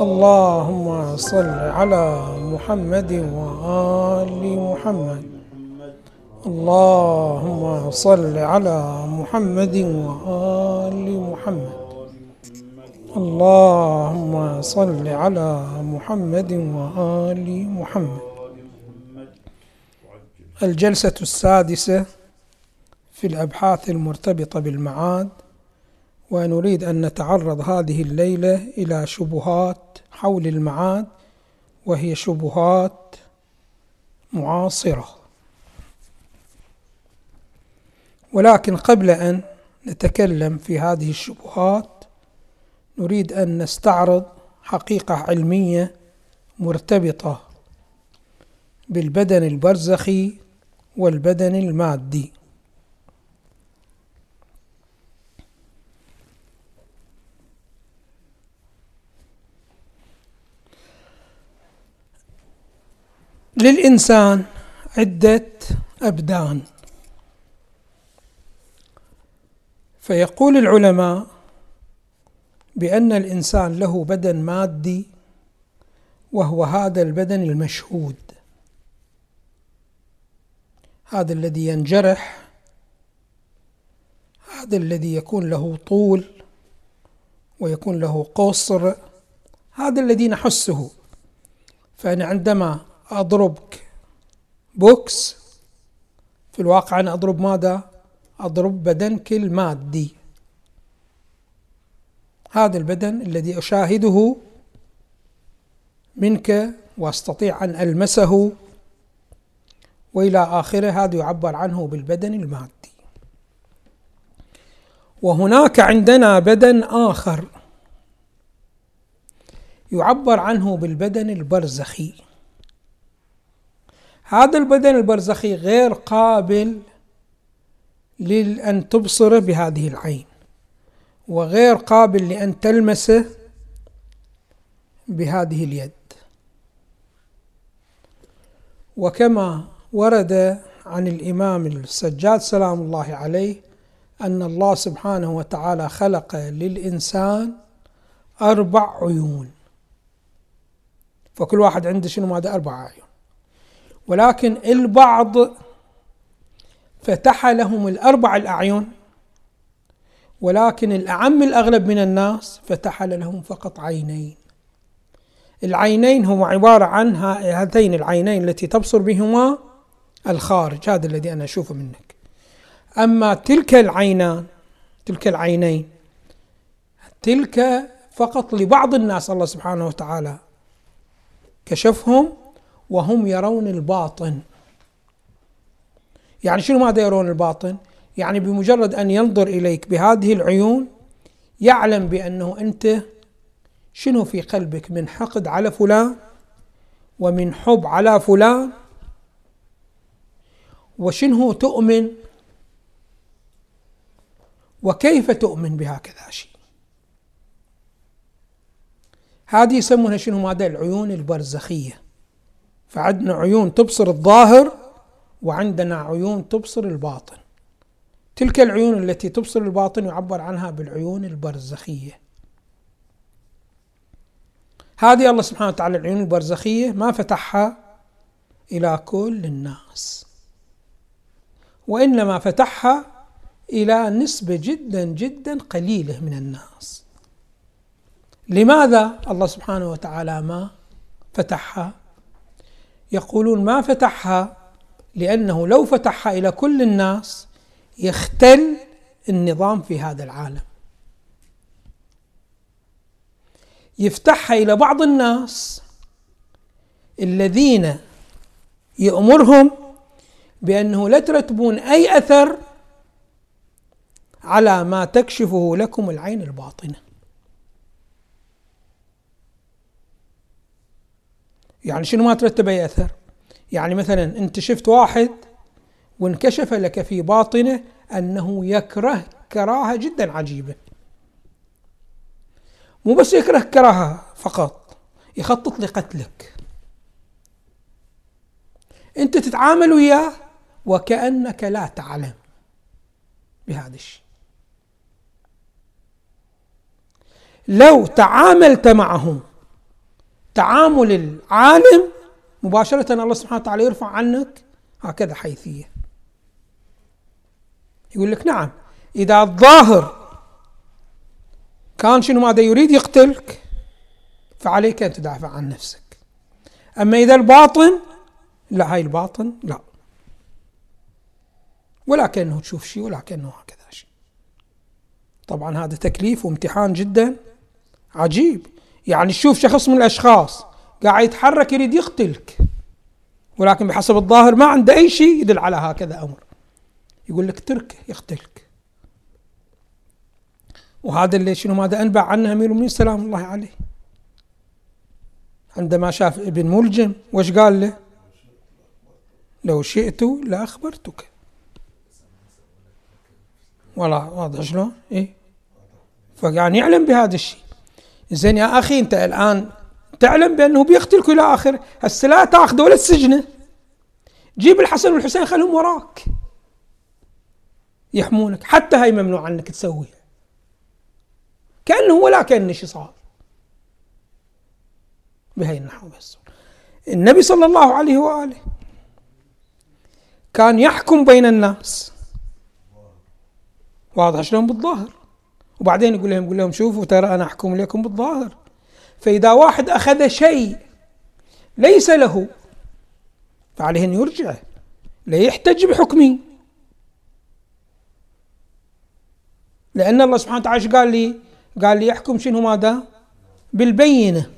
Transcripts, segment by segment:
اللهم صل على محمد وآل محمد. اللهم صل على محمد وآل محمد. اللهم صل على محمد وآل محمد. الجلسة السادسة في الأبحاث المرتبطة بالمعاد. ونريد أن نتعرض هذه الليلة إلى شبهات حول المعاد وهي شبهات معاصرة. ولكن قبل أن نتكلم في هذه الشبهات نريد أن نستعرض حقيقة علمية مرتبطة بالبدن البرزخي والبدن المادي. للإنسان عدة أبدان. فيقول العلماء بأن الإنسان له بدن مادي وهو هذا البدن المشهود. هذا الذي ينجرح هذا الذي يكون له طول ويكون له قصر هذا الذي نحسه. فأنا عندما أضربك. بوكس. في الواقع أنا أضرب ماذا؟ أضرب بدنك المادي. هذا البدن الذي أشاهده منك وأستطيع أن ألمسه وإلى آخره. هذا يعبر عنه بالبدن المادي. وهناك عندنا بدن آخر يعبر عنه بالبدن البرزخي. هذا البدن البرزخي غير قابل لأن تبصره بهذه العين وغير قابل لأن تلمسه بهذه اليد. وكما ورد عن الإمام السجاد سلام الله عليه أن الله سبحانه وتعالى خلق للإنسان أربع عيون. فكل واحد عنده شنو ماذا أربع أعين ولكن البعض فتح لهم الأربع الأعين ولكن الأعم الأغلب من الناس فتح لهم فقط عينين. العينين هما عبارة عن هاتين العينين التي تبصر بهما الخارج هذا الذي أنا أشوفه منك. أما تلك العينان تلك العينين تلك فقط لبعض الناس الله سبحانه وتعالى كشفهم وهم يرون الباطن. يعني شنو ماذا يرون الباطن؟ يعني بمجرد أن ينظر إليك بهذه العيون يعلم بأنه أنت شنو في قلبك؟ من حقد على فلان ومن حب على فلان وشنو تؤمن؟ وكيف تؤمن بهكذا شيء؟ هذه يسمونها شنو؟ ماذا؟ العيون البرزخية. فعندنا عيون تبصر الظاهر وعندنا عيون تبصر الباطن. تلك العيون التي تبصر الباطن يعبر عنها بالعيون البرزخية. هذه الله سبحانه وتعالى العيون البرزخية ما فتحها إلى كل الناس. وإنما فتحها إلى نسبة جدا جدا قليلة من الناس. لماذا الله سبحانه وتعالى ما فتحها؟ يقولون ما فتحها لأنه لو فتحها إلى كل الناس يختل النظام في هذا العالم. يفتحها إلى بعض الناس الذين يأمرهم بأنه لا ترتبون أي أثر على ما تكشفه لكم العين الباطنة. يعني شنو ما ترتب أي أثر؟ يعني مثلا أنت شفت واحد وانكشف لك في باطنه أنه يكره كراهة جدا عجيبة. مو بس يكره كراهة فقط يخطط لقتلك. أنت تتعامل وياه وكأنك لا تعلم بهذا الشيء. لو تعاملت معه تعامل العالم مباشرة الله سبحانه وتعالى يرفع عنك هكذا حيثية. يقول لك نعم إذا الظاهر كان شنو ماذا يريد يقتلك فعليك أن تدافع عن نفسك. أما إذا الباطن لا هاي الباطن لا. ولا كأنه تشوف شيء ولا كأنه هكذا شيء. طبعا هذا تكليف وامتحان جدا عجيب. يعني تشوف شخص من الأشخاص قاعد يتحرك يريد يقتلك ولكن بحسب الظاهر ما عنده أي شيء يدل على هكذا أمر. يقول لك تركه يقتلك. وهذا اللي شنو ماذا أنبع عنه أمير المؤمنين؟ سلام الله عليه. عندما شاف ابن ملجم وش قال له؟ لو شئت لأخبرتك والله واضح شلون؟ إيه. فيعني يعلم بهذا الشيء. زين يا أخي أنت الآن تعلم بأنه بيقتلك إلى آخره هسه لا تأخذه ولا تسجنه جيب الحسن والحسين خلهم وراك. يحمونك. حتى هاي ممنوع عنك تسويها كأنه ولا كأن شيء صار. بهي النحو بس. النبي صلى الله عليه وآله كان يحكم بين الناس. واضح شلون بالظاهر؟ وبعدين يقول لهم يقول لهم شوفوا ترى أنا أحكم لكم بالظاهر. فإذا واحد أخذ شيء ليس له فعليه أن يرجع لا يحتج بحكمي لأن الله سبحانه وتعالى قال لي؟ قال لي يحكم شنو ماذا؟ بالبينة.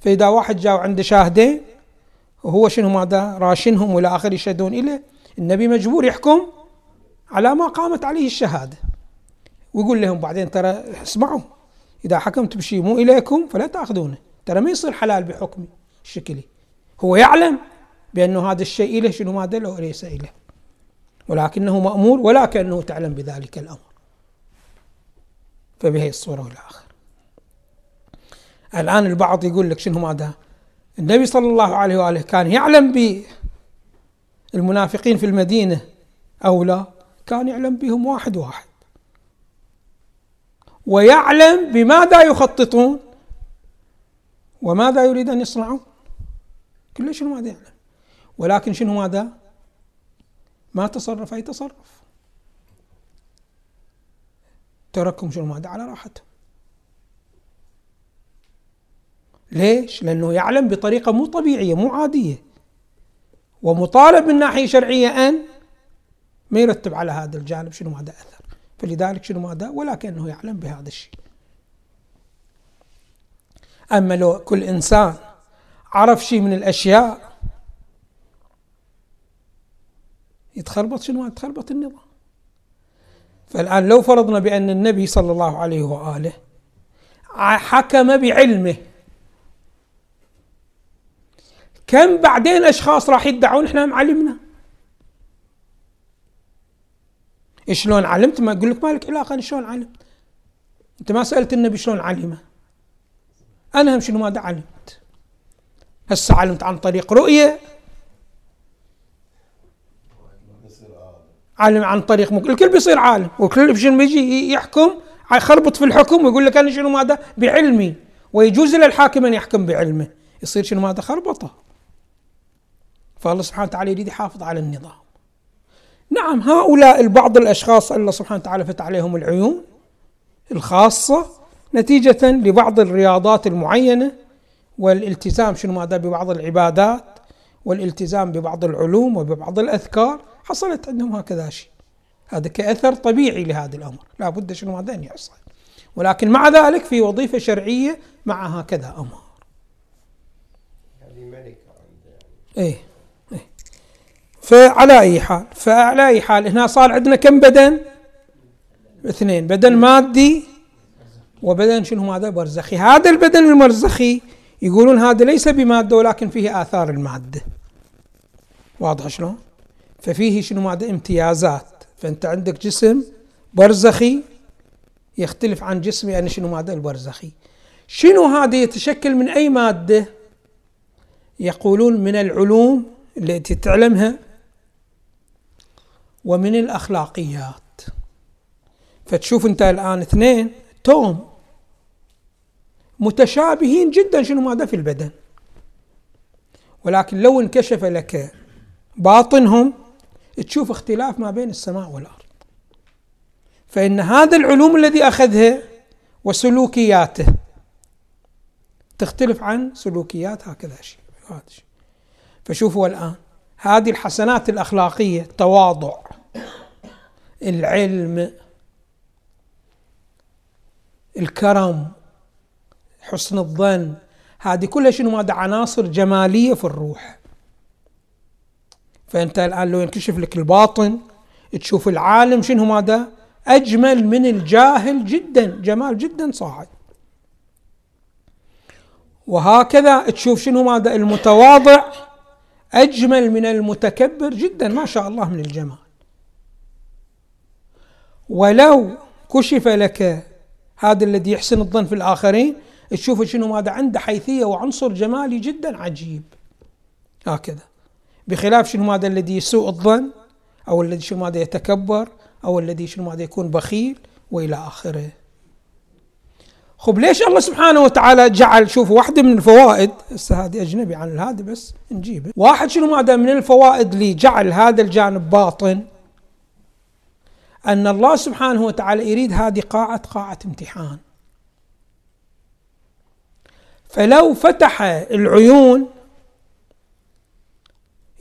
فإذا واحد جاء عنده شاهدين وهو شنو ماذا؟ راشنهم وإلى اخره يشهدون إليه. النبي مجبور يحكم على ما قامت عليه الشهادة. ويقول لهم بعدين ترى اسمعوا إذا حكمت بشيء مو إليكم فلا تأخذونه. ترى ما يصير حلال بحكمي الشكلي هو يعلم بأنه هذا الشيء له شنو ماذا له وليس اله ولكنه مأمور ولا كانه تعلم بذلك الأمر. فبهي الصورة والآخر. الآن البعض يقول لك شنو ماذا؟ النبي صلى الله عليه وآله كان يعلم بالمنافقين في المدينة أو لا؟ كان يعلم بهم واحد واحد. ويعلم بماذا يخططون وماذا يريد أن يصنعون. كل شنو ماذا يعلم. ولكن شنو ماذا؟ ما تصرف أي تصرف. تركهم شنو ماذا؟ على راحتهم. ليش؟ لأنه يعلم بطريقة مو طبيعية مو عادية. ومطالب من ناحية شرعية أن ما يرتب على هذا الجانب شنو ماذا أثر. فلذلك شنو ماذا؟ ولكنه يعلم بهذا الشيء. أما لو كل إنسان عرف شيء من الأشياء يتخربط شنو؟ يتخربط النظام. فالآن لو فرضنا بأن النبي صلى الله عليه وآله حكم بعلمه كم بعدين أشخاص راح يدعون إحنا معلمنا؟ شلون علمت؟ ما أقول لك ما لك علاقة أنا شلون علمت؟ أنت ما سألت النبي شلون علمه. أنا هم شنو ماذا علمت؟ هسه علمت عن طريق رؤية. علم عن طريق مك... الكل بيصير عالم. وكل شنو بيجي؟ يحكم يخربط في الحكم ويقول لك أنا شنو ماذا؟ بعلمي. ويجوز للحاكم أن يحكم بعلمه. يصير شنو ماذا؟ خربطة. فالله سبحانه وتعالى يريد يحافظ على النظام. نعم هؤلاء البعض الأشخاص الله سبحانه وتعالى فتح عليهم العيون الخاصة نتيجة لبعض الرياضات المعينة والالتزام شنو ماذا ببعض العبادات والالتزام ببعض العلوم وببعض الأذكار حصلت عندهم هكذا شيء. هذا كأثر طبيعي لهذا الأمر لا بد شنو ماذا أن يحصل. ولكن مع ذلك في وظيفة شرعية مع هكذا أمر يعني ملكة إيه. فعلى أي حال فعلى أي حال هنا صار عندنا كم بدن؟ اثنين بدن مادي وبدن شنو هذا؟ برزخي. هذا البدن المرزخي يقولون هذا ليس بمادة ولكن فيه آثار المادة. واضح شلون؟ ففيه شنو مادة؟ امتيازات. فأنت عندك جسم برزخي يختلف عن جسمي يعني شنو مادة؟ البرزخي. شنو هذا يتشكل من أي مادة؟ يقولون من العلوم التي تعلمها ومن الأخلاقيات. فتشوف أنت الآن اثنين توم متشابهين جدا شنو ماذا في البدن. ولكن لو انكشف لك باطنهم تشوف اختلاف ما بين السماء والأرض. فإن هذا العلوم الذي اخذها وسلوكياته تختلف عن سلوكيات هكذا شيء. فشوفوا الآن هذه الحسنات الأخلاقية التواضع العلم الكرم حسن الظن هذه كلها شنو؟ ماذا عناصر جمالية في الروح. فأنت الآن لو ينكشف لك الباطن تشوف العالم شنو؟ ماذا أجمل من الجاهل جدا جمال جدا صاعد وهكذا تشوف شنو؟ ماذا المتواضع أجمل من المتكبر جدا ما شاء الله من الجمال. ولو كشف لك هذا الذي يحسن الظن في الآخرين تشوف شنو ماذا عنده حيثية وعنصر جمالي جدا عجيب. هكذا. بخلاف شنو ماذا الذي يسوء الظن أو الذي شنو ماذا يتكبر أو الذي شنو ماذا يكون بخيل وإلى آخره. خب ليش الله سبحانه وتعالى جعل شوف واحدة من الفوائد هسه هذه أجنبي عن هذا بس نجيبه واحد شنو ماذا من الفوائد اللي جعل هذا الجانب باطن؟ أن الله سبحانه وتعالى يريد هذه قاعة قاعة امتحان. فلو فتح العيون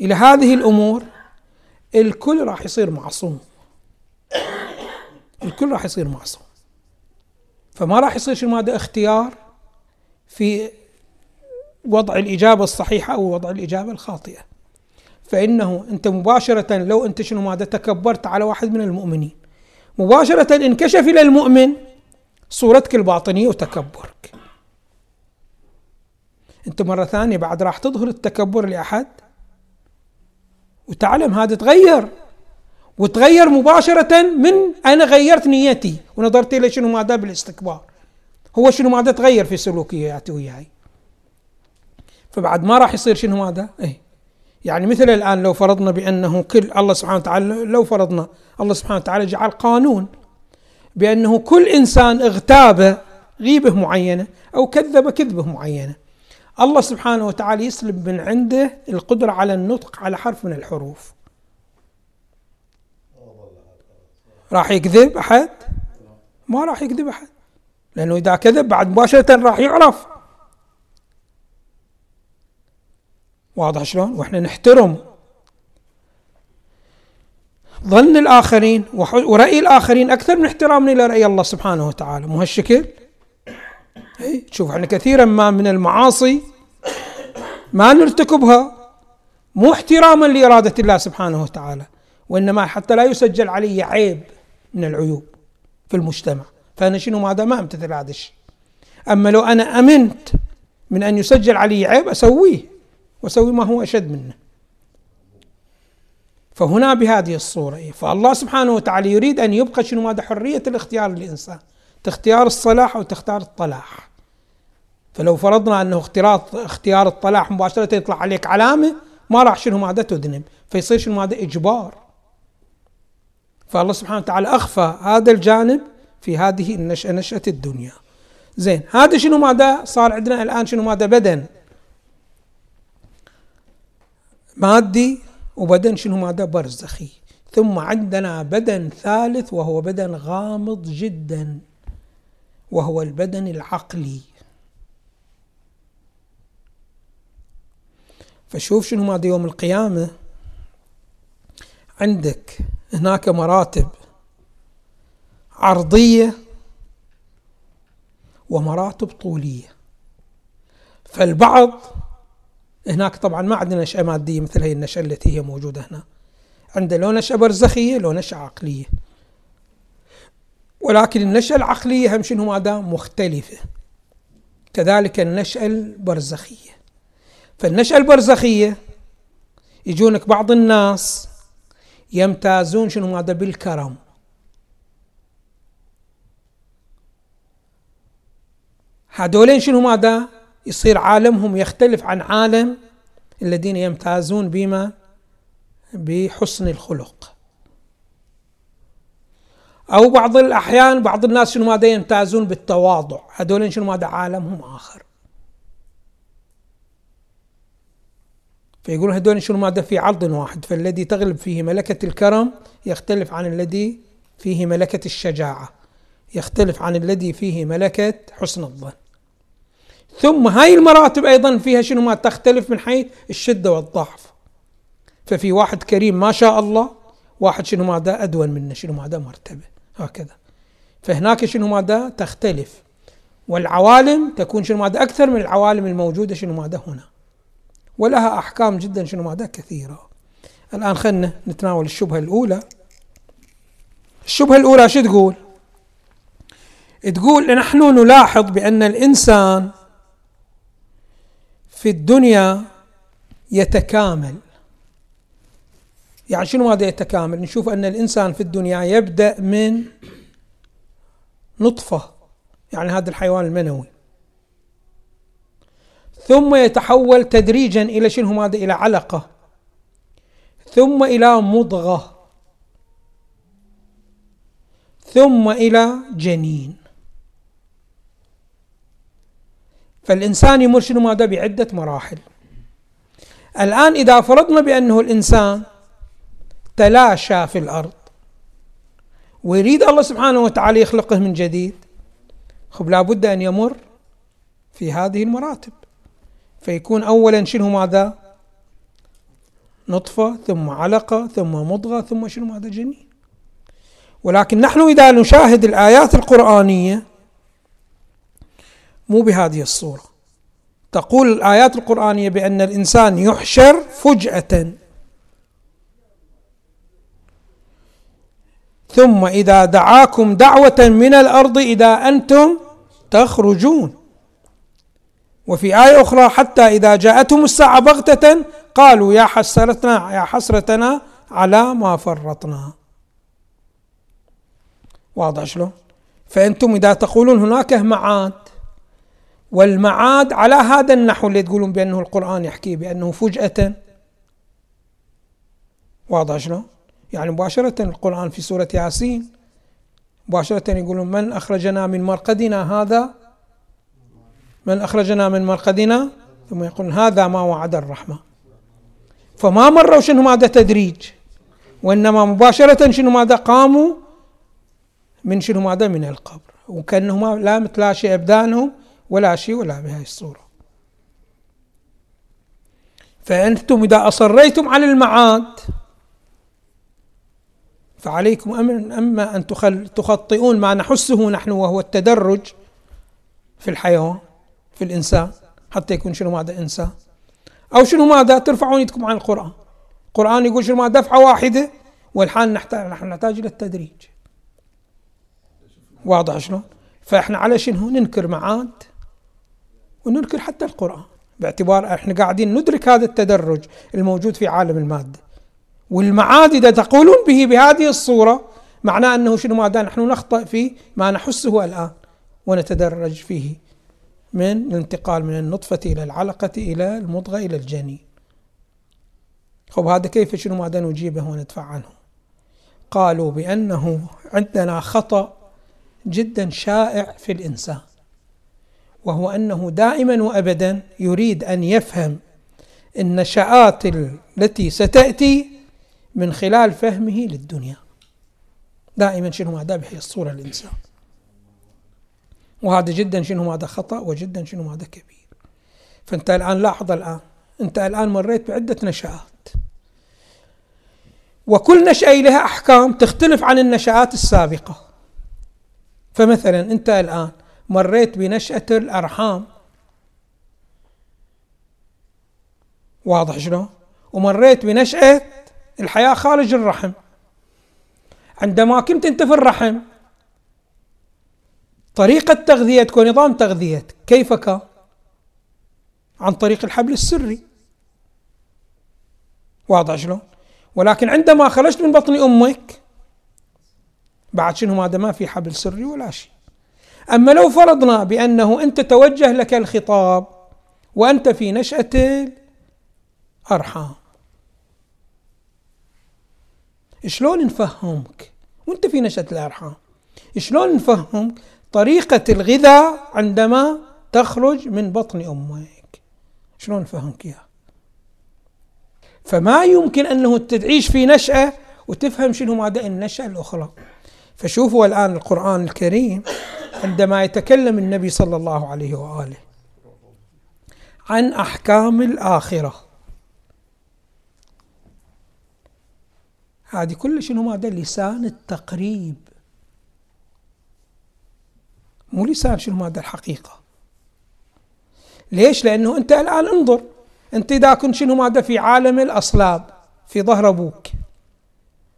إلى هذه الأمور الكل راح يصير معصوم. الكل راح يصير معصوم. فما راح يصير شنو؟ هذا اختيار في وضع الإجابة الصحيحة أو وضع الإجابة الخاطئة. فإنه أنت مباشرة لو أنت شنو ماذا تكبرت على واحد من المؤمنين. مباشرة انكشف إلى المؤمن صورتك الباطنية وتكبرك. أنت مرة ثانية بعد راح تظهر التكبر لأحد وتعلم هذا تغير. وتغير مباشرة من أنا غيرت نيتي ونظرت إلى شنو ماذا بالاستكبار. هو شنو ماذا تغير في سلوكياتي وياي. فبعد ما راح يصير شنو ماذا؟ إيه. يعني مثل الآن لو فرضنا بأنه كل الله سبحانه وتعالى لو فرضنا الله سبحانه وتعالى جعل قانون بأنه كل إنسان اغتاب غيبة معينة أو كذب كذبة معينة الله سبحانه وتعالى يسلب من عنده القدرة على النطق على حرف من الحروف. راح يكذب أحد؟ ما راح يكذب أحد لأنه إذا كذب بعد مباشرة راح يعرف. واضح شلون؟ وإحنا نحترم ظن الآخرين ورأي الآخرين أكثر من احترامنا لرأي الله سبحانه وتعالى. مو هالشكل؟ اي تشوف إحنا كثيرا ما من المعاصي ما نرتكبها مو احتراما لإرادة الله سبحانه وتعالى وإنما حتى لا يسجل علي عيب من العيوب في المجتمع. فأنا شنو ماذا؟ ما أمتثل هذا الشيء. أما لو أنا أمنت من أن يسجل علي عيب أسويه. وسوي ما هو أشد منه. فهنا بهذه الصورة إيه؟ فالله سبحانه وتعالى يريد أن يبقى شنو؟ ماذا؟ حرية الاختيار للإنسان. تختار الصلاح أو تختار الطلاح. فلو فرضنا أنه اختيار اختيار الطلاح مباشرة يطلع عليك علامة ما راح شنو؟ ماذا؟ تذنب. فيصير شنو؟ ماذا؟ إجبار. فالله سبحانه وتعالى أخفى هذا الجانب في هذه النشأة نشأة الدنيا. زين هذا شنو؟ ماذا؟ صار عندنا الآن شنو؟ ماذا؟ بدن. مادي وبدن شنو ماذا برزخي. ثم عندنا بدن ثالث وهو بدن غامض جدا وهو البدن العقلي. فشوف شنو ماذا يوم القيامة. عندك هناك مراتب عرضية ومراتب طولية. فالبعض هناك طبعا ما عندنا نشأة مادية مثل هي النشأة التي هي موجودة هنا. عنده لو نشأة برزخية لو نشأة عقلية. ولكن النشأة العقلية هم شنو؟ ماذا؟ مختلفة. كذلك النشأة البرزخية. فالنشأة البرزخية يجونك بعض الناس يمتازون شنو؟ ماذا؟ بالكرم. هذولين شنو؟ ماذا؟ يصير عالمهم يختلف عن عالم الذين يمتازون بما بحسن الخلق. أو بعض الأحيان بعض الناس شنو ماذا يمتازون بالتواضع؟ هذول شنو ماذا عالمهم آخر. فيقول هذول شنو ماذا في عرض واحد فالذي تغلب فيه ملكة الكرم يختلف عن الذي فيه ملكة الشجاعة يختلف عن الذي فيه ملكة حسن الظن. ثم هاي المراتب أيضا فيها شنو؟ ما تختلف من حيث الشدة والضعف. ففي واحد كريم ما شاء الله واحد شنو ماذا؟ أدون منه شنو ماذا؟ مرتبة. هكذا. فهناك شنو ماذا؟ تختلف. والعوالم تكون شنو ماذا؟ أكثر من العوالم الموجودة شنو ماذا؟ هنا. ولها أحكام جدا شنو ماذا؟ كثيرة. الآن خلنا نتناول الشبهة الأولى. الشبهة الأولى شو تقول؟ تقول نحن نلاحظ بأن الإنسان في الدنيا يتكامل. يعني شنو هذا يتكامل؟ نشوف أن الإنسان في الدنيا يبدأ من نطفة يعني هذا الحيوان المنوي. ثم يتحول تدريجا إلى شنو هذا؟ إلى علقة. ثم إلى مضغة. ثم إلى جنين. فالإنسان يمر شنو ماذا؟ بعدة مراحل. الآن إذا فرضنا بأنه الإنسان تلاشى في الأرض ويريد الله سبحانه وتعالى يخلقه من جديد خب لابد أن يمر في هذه المراتب. فيكون أولا شنو ماذا؟ نطفة ثم علقة ثم مضغة ثم شنو ماذا؟ جنين. ولكن نحن إذا نشاهد الآيات القرآنية مو بهذه الصورة. تقول الآيات القرآنية بأن الإنسان يحشر فجأة. ثم إذا دعاكم دعوة من الأرض إذا أنتم تخرجون. وفي آية أخرى حتى إذا جاءتهم الساعة بغتة قالوا يا حسرتنا يا حسرتنا على ما فرطنا. واضح شلون؟ فأنتم إذا تقولون هناك معاد والمعاد على هذا النحو اللي تقولون بأنه القرآن يحكي بأنه فجأة. واضح شلون؟ يعني مباشرة القرآن في سورة ياسين مباشرة يقولون من أخرجنا من مرقدنا هذا؟ من أخرجنا من مرقدنا؟ ثم يقول هذا ما وعد الرحمة. فما مروا شنو ماذا تدريج؟ وإنما مباشرة شنو ماذا قاموا؟ من شنو ماذا؟ من القبر. وكأنهما لا متلاشي أبدانهم ولا شيء ولا بهذه الصورة. فأنتم إذا أصريتم على المعاد فعليكم أما أن تخطئون ما نحسه نحن وهو التدرج في الحيوان في الإنسان حتى يكون شنو ماذا إنسان. أو شنو ماذا ترفعون يدكم عن القرآن. القرآن يقول شنو ماذا؟ دفعة واحدة والحال نحتاج نحن نحتاج إلى التدريج. واضح شلون؟ فإحنا على شنو؟ ننكر معاد. وننكر حتى القرآن باعتبار إحنا قاعدين ندرك هذا التدرج الموجود في عالم المادة. والمعاد إذا تقولون به بهذه الصورة معناه أنه شنو ماذا نحن نخطئ في ما نحسه الآن ونتدرج فيه من الانتقال من النطفة إلى العلقة إلى المضغة إلى الجنين. خب هذا كيف شنو ماذا نجيبه وندفع عنه؟ قالوا بأنه عندنا خطأ جدا شائع في الإنسان. وهو أنه دائما وأبدا يريد أن يفهم النشآت التي ستأتي من خلال فهمه للدنيا. دائما شنو هذا بهي الصورة الإنسان. وهذا جدا شنو هذا خطأ وجدا شنو هذا كبير. فأنت الآن لاحظ الآن أنت الآن مريت بعدة نشآت. وكل نشأة لها أحكام تختلف عن النشآت السابقة. فمثلا أنت الآن مريت بنشأة الأرحام واضح شلون؟ ومريت بنشأة الحياة خارج الرحم عندما كنت أنت في الرحم طريقة تغذيتك ونظام تغذيتك كيف كان؟ عن طريق الحبل السري واضح شلون؟ ولكن عندما خرجت من بطن أمك بعد شنو هذا ما في حبل سري ولا شيء أما لو فرضنا بأنه أنت توجه لك الخطاب وأنت في نشأة الأرحام. شلون نفهمك وأنت في نشأة الأرحام؟ شلون نفهم طريقة الغذاء عندما تخرج من بطن أمك؟ شلون نفهمك إياه فما يمكن أنه تعيش في نشأة وتفهم شنو ماذا النشأة الأخرى. فشوفوا الآن القرآن الكريم. عندما يتكلم النبي صلى الله عليه وآله عن أحكام الآخرة. هذه كل شنو ماذا لسان التقريب. مو لسان شنو ماذا الحقيقة. ليش؟ لأنه أنت الآن انظر أنت إذا كنت شنو ماذا في عالم الأصلاب في ظهر أبوك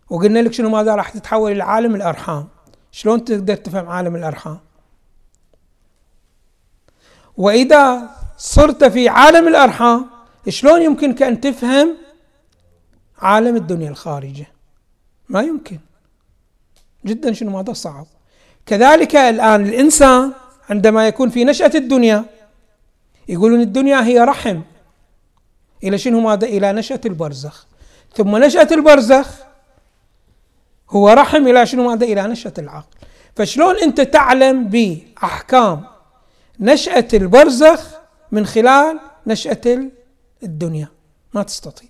وقلنا لك شنو ماذا راح تتحول إلى عالم الأرحام. شلون تقدر تفهم عالم الأرحام؟ وإذا صرت في عالم الأرحام شلون يمكنك أن تفهم عالم الدنيا الخارجة؟ ما يمكن. جدا شنو ماذا صعب. كذلك الآن الإنسان عندما يكون في نشأة الدنيا يقولون الدنيا هي رحم. إلى شنو ماذا؟ إلى نشأة البرزخ. ثم نشأة البرزخ هو رحم إلى شنو ماذا؟ إلى نشأة العقل. فشلون أنت تعلم بأحكام نشأة البرزخ من خلال نشأة الدنيا. ما تستطيع.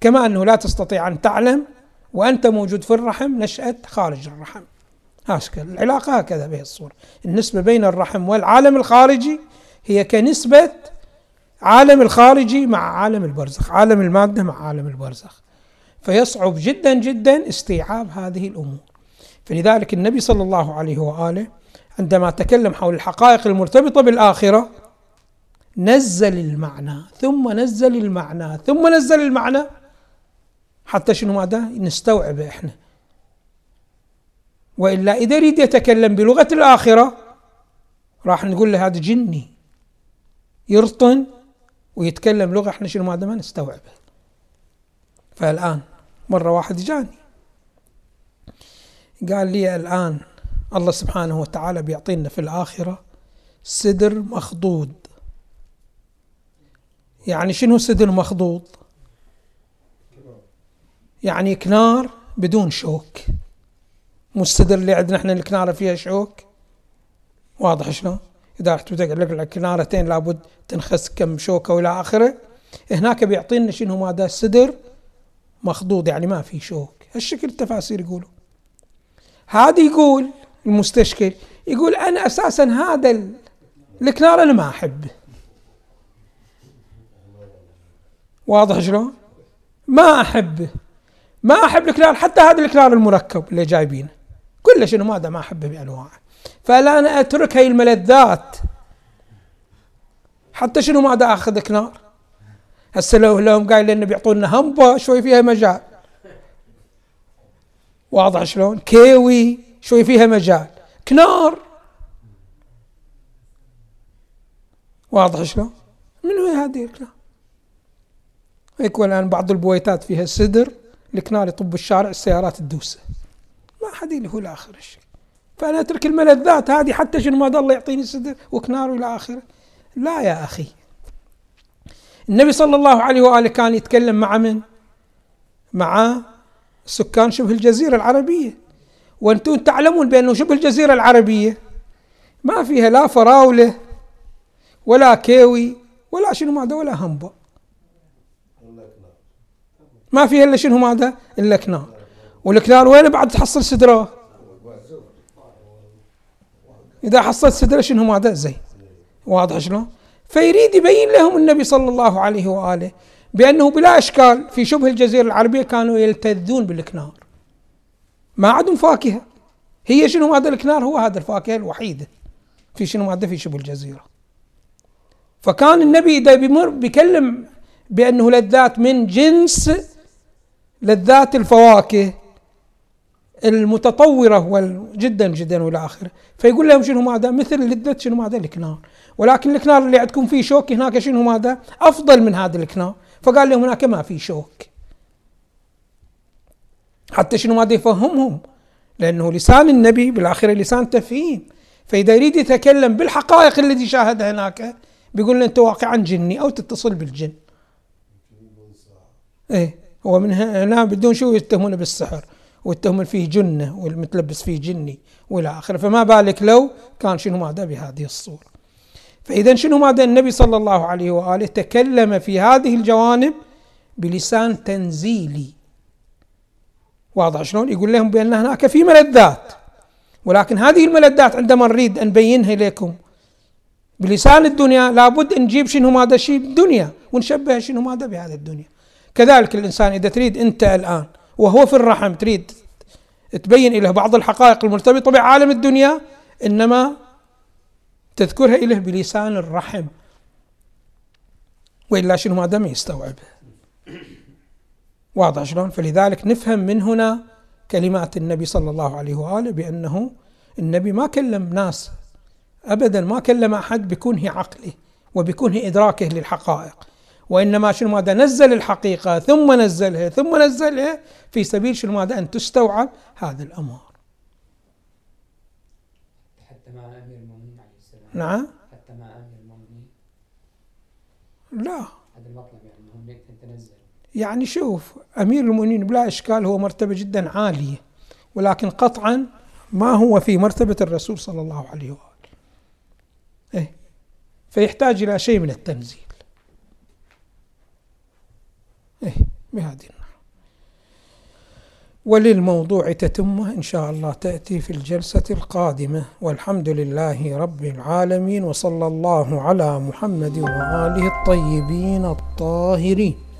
كما أنه لا تستطيع أن تعلم وأنت موجود في الرحم نشأة خارج الرحم. هكذا العلاقة هكذا بهذه الصورة. النسبة بين الرحم والعالم الخارجي هي كنسبة عالم الخارجي مع عالم البرزخ عالم المادة مع عالم البرزخ. فيصعب جدا جدا استيعاب هذه الأمور. فلذلك النبي صلى الله عليه وآله عندما تكلم حول الحقائق المرتبطة بالآخرة نزل المعنى ثم نزل المعنى ثم نزل المعنى. حتى شنو ماذا نستوعبه إحنا. وإلا إذا يريد يتكلم بلغة الآخرة راح نقول له هذا جني. يرطن ويتكلم لغة إحنا شنو ماذا ما نستوعبه فالآن مرة واحد جاني. قال لي الآن الله سبحانه وتعالى بيعطينا في الآخرة سدر مخضود يعني شنو سدر مخضوض؟ يعني كنار بدون شوك. مو السدر اللي عندنا إحنا الكنارة فيها شوك؟ واضح شلون؟ إذا رحت لك كنارتين لابد تنخس كم شوكة وإلى آخره. هناك بيعطينا شنو؟ هذا السدر مخضوض يعني ما في شوك. هالشكل التفاسير يقولوا. هذا يقول المستشكل يقول أنا أساسا هذا الكنار أنا ما أحبه. واضح شلون؟ ما أحبه. ما أحب الكلار حتى هذا الكلار المركب اللي جايبينه. كله شنو ماذا ما أحبه بأنواعه. فلا أنا أترك هاي الملذات. حتى شنو ماذا آخذ كنار. هسه لو لهم قايل لنا بيعطونا همبا شوي فيها مجال. واضح شلون؟ كيوي. شوي فيها مجال. كنار. واضح شلون؟ من وين هذه الكنار؟ يكون الان بعض البويتات فيها سدر الكنار يطب الشارع السيارات تدوسه. ما حد اللي هو لآخر الشيء فأنا أترك الملذات هذه حتى شنو ما الله يعطيني سدر وكنار إلى آخره. لا يا أخي. النبي صلى الله عليه وآله كان يتكلم مع من؟ مع سكان شبه الجزيرة العربية. وأنتم تعلمون بأنه شبه الجزيره العربية ما فيها لا فراولة ولا كيوي ولا شنو ماذا ولا همبا ما فيها إلا شنو ماذا؟ إلا كنار والكنار وين بعد تحصل سدره؟ إذا حصلت سدره شنو ماذا؟ زين واضح شلون؟ فيريد يبين لهم النبي صلى الله عليه وآله بأنه بلا إشكال في شبه الجزيرة العربية كانوا يلتذون بالكنار ما عندهم فاكهة هي شنو هذا الكنار هو هذا الفاكهة الوحيده في شنو هذا في شبه الجزيرة فكان النبي إذا بيمر بيكلم بأنه لذات من جنس لذات الفواكه المتطورة جدا جدا والى آخره، فيقول لهم شنو ماذا؟ مثل لذة شنو ماذا؟ الكنار، ولكن الكنار اللي عندكم فيه شوك هناك شنو ماذا؟ أفضل من هذا الكنار، فقال لهم هناك ما في شوك. حتى شنو ماذا يفهمهم؟ لأنه لسان النبي بالآخرة لسان تفهيم، فإذا يريد يتكلم بالحقائق التي شاهدها هناك بيقول له أنت واقعا جني أو تتصل بالجن. إيه هو من هنا بدون شو يتهمونه بالسحر ويتهم فيه جنة والمتلبس فيه جني وإلى آخره فما بالك لو كان شنو ماذا بهذه الصورة فاذا شنو ماذا النبي صلى الله عليه وآله تكلم في هذه الجوانب بلسان تنزيلي واضح شلون؟ يقول لهم بأن هناك في ملذات. ولكن هذه الملذات عندما نريد أن نبينها لكم بلسان الدنيا لابد نجيب شنو ماذا شيء الدنيا ونشبه شنو ماذا بهذا الدنيا. كذلك الإنسان إذا تريد أنت الآن وهو في الرحم تريد تبين له بعض الحقائق المرتبطة بعالم الدنيا إنما تذكرها له بلسان الرحم. وإلا شنو ماذا ما يستوعبها واضح شلون؟ فلذلك نفهم من هنا كلمات النبي صلى الله عليه وآله بأنه النبي ما كلم ناس ابدا ما كلم أحد بكونه عقله وبكونه إدراكه للحقائق. وإنما شنو ماذا؟ نزل الحقيقة ثم نزلها ثم نزلها في سبيل شنو ماذا؟ أن تستوعب هذه الأمر. حتى مع أمير المؤمنين عليه السلام. نعم. حتى مع أمير المؤمنين. لا هذا المطلب يعني انه تنزل يعني شوف أمير المؤمنين بلا إشكال هو مرتبة جدا عالية ولكن قطعا ما هو في مرتبة الرسول صلى الله عليه وآله. إيه فيحتاج إلى شيء من التنزيل. إيه بهذه النحو وللموضوع تتمه إن شاء الله تأتي في الجلسة القادمة والحمد لله رب العالمين وصلى الله على محمد وآله الطيبين الطاهرين